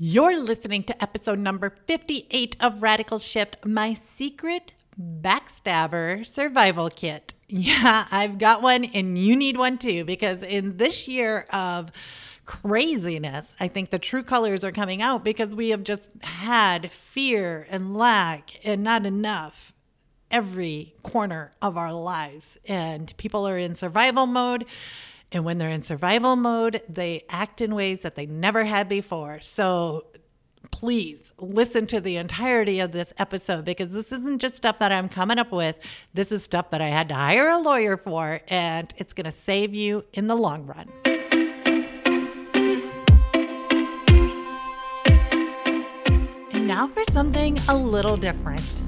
You're listening to episode number 58 of Radical Shift, my secret backstabber survival kit. Yeah, I've got one and you need one too because in this year of craziness, I think the true colors are coming out because we have just had fear and lack and not enough every corner of our lives. And people are in survival mode. And when they're in survival mode, they act in ways that they never had before. So please listen to the entirety of this episode because this isn't just stuff that I'm coming up with. This is stuff that I had to hire a lawyer for, and it's going to save you in the long run. And now for something a little different.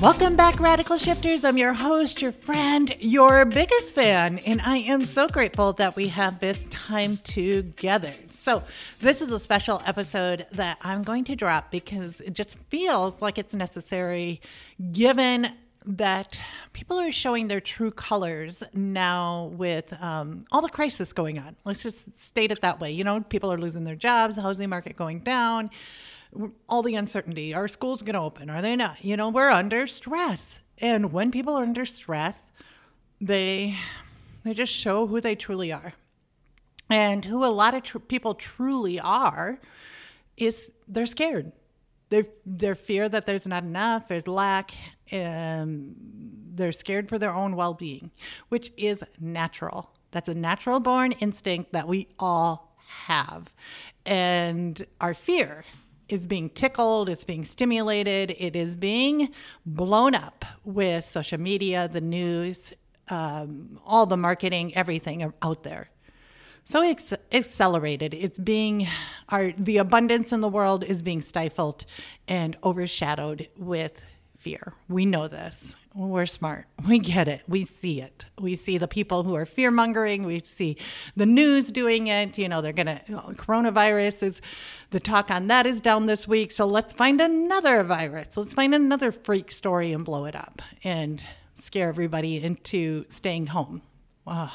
Welcome back, Radical Shifters. I'm your host, your friend, your biggest fan, and I am so grateful that we have this time together. So, this is a special episode that I'm going to drop because it just feels like it's necessary given that people are showing their true colors now with um, all the crisis going on. Let's just state it that way. You know, people are losing their jobs, the housing market going down, all the uncertainty. Are schools going to open? Are they not? You know, we're under stress. And when people are under stress, they they just show who they truly are and who a lot of tr- people truly are is they're scared they're they're fear that there's not enough there's lack um, they're scared for their own well-being which is natural that's a natural born instinct that we all have and our fear is being tickled it's being stimulated it is being blown up with social media the news um, all the marketing everything out there so it's accelerated. It's being our the abundance in the world is being stifled and overshadowed with fear. We know this. We're smart. We get it. We see it. We see the people who are fear mongering. We see the news doing it. You know, they're going to, you know, coronavirus is the talk on that is down this week. So let's find another virus. Let's find another freak story and blow it up and scare everybody into staying home. Wow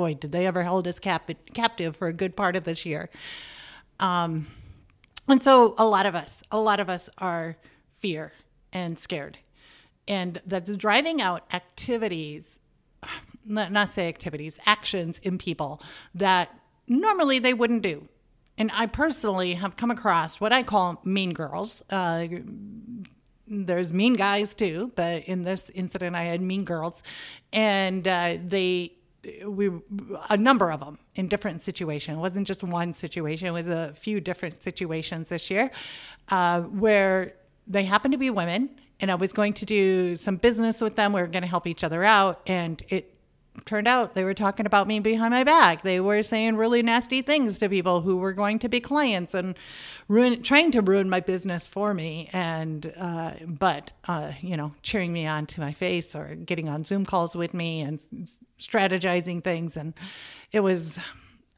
boy, did they ever hold us cap- captive for a good part of this year. Um, and so a lot of us, a lot of us are fear and scared. And that's driving out activities, not, not say activities, actions in people that normally they wouldn't do. And I personally have come across what I call mean girls. Uh, there's mean guys too, but in this incident, I had mean girls, and uh, they we a number of them in different situations. It wasn't just one situation; it was a few different situations this year uh, where they happened to be women, and I was going to do some business with them. We were going to help each other out, and it turned out they were talking about me behind my back. They were saying really nasty things to people who were going to be clients and ruin, trying to ruin my business for me. And uh, but uh, you know, cheering me on to my face or getting on Zoom calls with me and strategizing things, and it was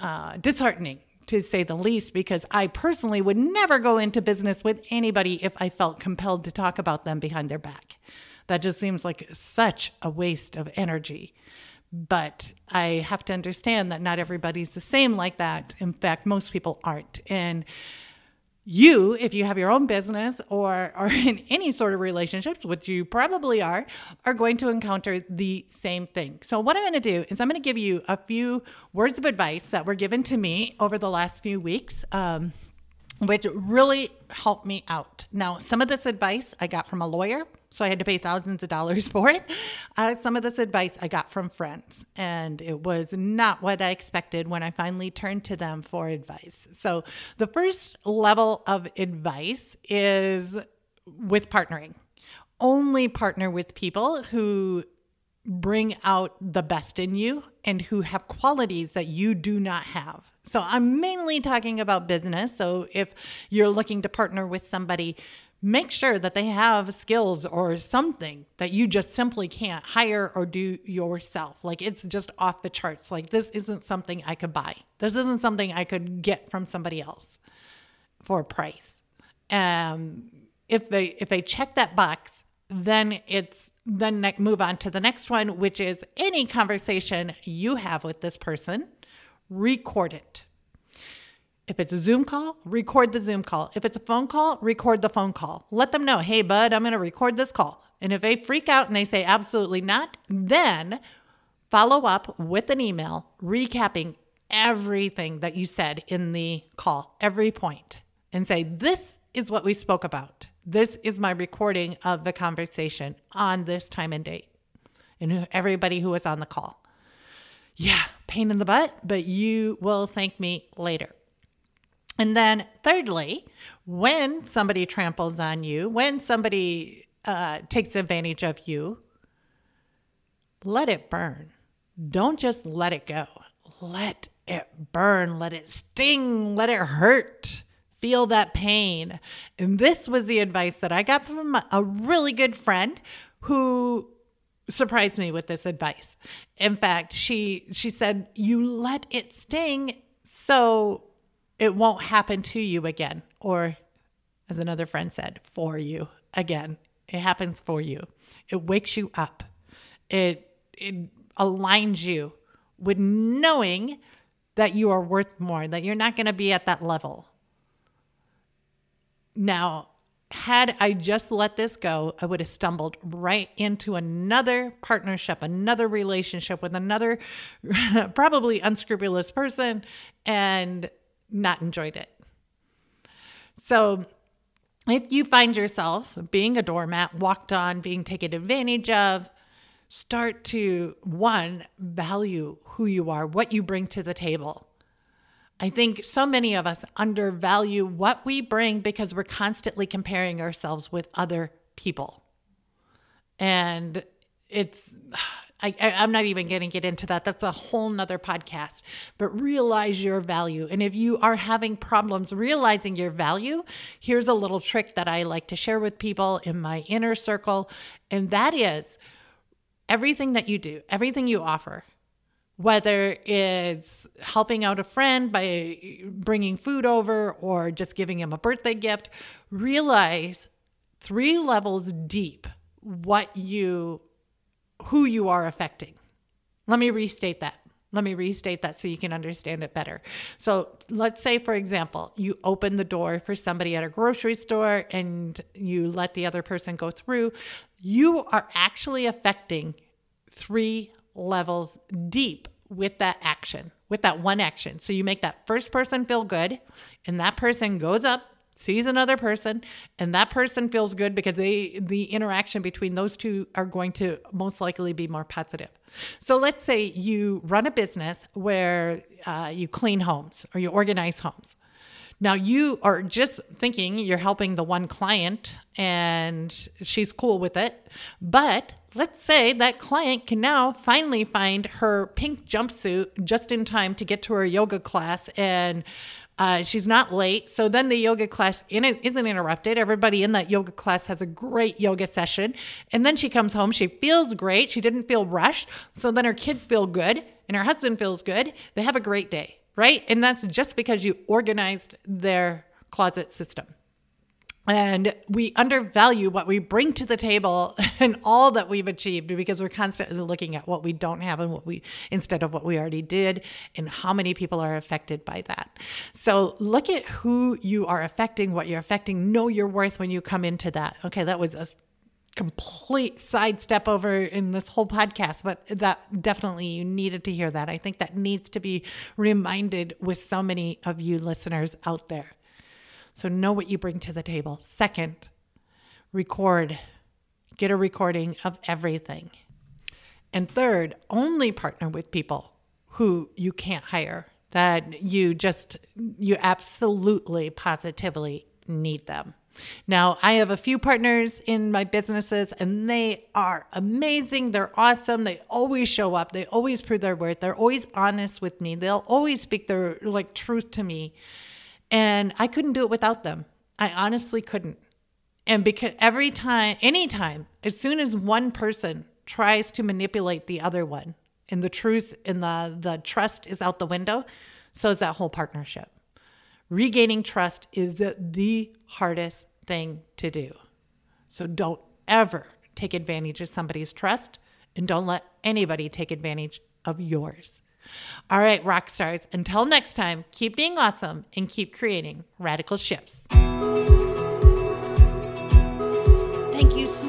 uh, disheartening to say the least, because I personally would never go into business with anybody if I felt compelled to talk about them behind their back. That just seems like such a waste of energy. But I have to understand that not everybody's the same like that. In fact, most people aren't. And you, if you have your own business or are in any sort of relationships, which you probably are, are going to encounter the same thing. So, what I'm going to do is I'm going to give you a few words of advice that were given to me over the last few weeks. Um, which really helped me out. Now, some of this advice I got from a lawyer, so I had to pay thousands of dollars for it. Uh, some of this advice I got from friends, and it was not what I expected when I finally turned to them for advice. So, the first level of advice is with partnering. Only partner with people who bring out the best in you and who have qualities that you do not have. So I'm mainly talking about business. So if you're looking to partner with somebody, make sure that they have skills or something that you just simply can't hire or do yourself. Like it's just off the charts. Like this isn't something I could buy. This isn't something I could get from somebody else for a price. Um, if they if they check that box, then it's then move on to the next one, which is any conversation you have with this person, record it. If it's a Zoom call, record the Zoom call. If it's a phone call, record the phone call. Let them know, hey, bud, I'm going to record this call. And if they freak out and they say absolutely not, then follow up with an email recapping everything that you said in the call, every point, and say, this is what we spoke about. This is my recording of the conversation on this time and date. And everybody who was on the call. Yeah, pain in the butt, but you will thank me later. And then, thirdly, when somebody tramples on you, when somebody uh, takes advantage of you, let it burn. Don't just let it go. Let it burn. Let it sting. Let it hurt. Feel that pain. And this was the advice that I got from a really good friend who surprised me with this advice. In fact, she she said, "You let it sting so it won't happen to you again. Or, as another friend said, for you again. It happens for you. It wakes you up. It, it aligns you with knowing that you are worth more, that you're not going to be at that level. Now, had I just let this go, I would have stumbled right into another partnership, another relationship with another probably unscrupulous person. And not enjoyed it. So, if you find yourself being a doormat, walked on, being taken advantage of, start to one, value who you are, what you bring to the table. I think so many of us undervalue what we bring because we're constantly comparing ourselves with other people. And it's I, am not even going to get into that. That's a whole nother podcast. But realize your value. And if you are having problems realizing your value, here's a little trick that I like to share with people in my inner circle. And that is everything that you do, everything you offer, whether it's helping out a friend by bringing food over or just giving him a birthday gift, realize three levels deep what you who you are affecting. Let me restate that. Let me restate that so you can understand it better. So, let's say, for example, you open the door for somebody at a grocery store and you let the other person go through. You are actually affecting three levels deep with that action, with that one action. So, you make that first person feel good, and that person goes up sees another person and that person feels good because they the interaction between those two are going to most likely be more positive so let's say you run a business where uh, you clean homes or you organize homes now you are just thinking you're helping the one client and she's cool with it but let's say that client can now finally find her pink jumpsuit just in time to get to her yoga class and uh, she's not late. So then the yoga class in isn't interrupted. Everybody in that yoga class has a great yoga session. And then she comes home. She feels great. She didn't feel rushed. So then her kids feel good and her husband feels good. They have a great day, right? And that's just because you organized their closet system. And we undervalue what we bring to the table and all that we've achieved because we're constantly looking at what we don't have and what we instead of what we already did and how many people are affected by that. So look at who you are affecting what you're affecting. Know your worth when you come into that. Okay that was a complete sidestep over in this whole podcast, but that definitely you needed to hear that. I think that needs to be reminded with so many of you listeners out there. So know what you bring to the table. Second, record. Get a recording of everything. And third, only partner with people who you can't hire, that you just, you absolutely, positively need them. Now, I have a few partners in my businesses and they are amazing. They're awesome. They always show up. They always prove their worth. They're always honest with me. They'll always speak their like truth to me. And I couldn't do it without them. I honestly couldn't. And because every time, anytime, as soon as one person tries to manipulate the other one, and the truth and the, the trust is out the window, so is that whole partnership. Regaining trust is the hardest thing to do. So don't ever take advantage of somebody's trust and don't let anybody take advantage of yours. All right, rock stars, until next time, keep being awesome and keep creating radical shifts.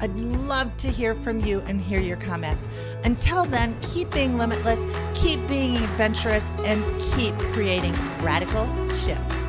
I'd love to hear from you and hear your comments. Until then, keep being limitless, keep being adventurous, and keep creating radical shifts.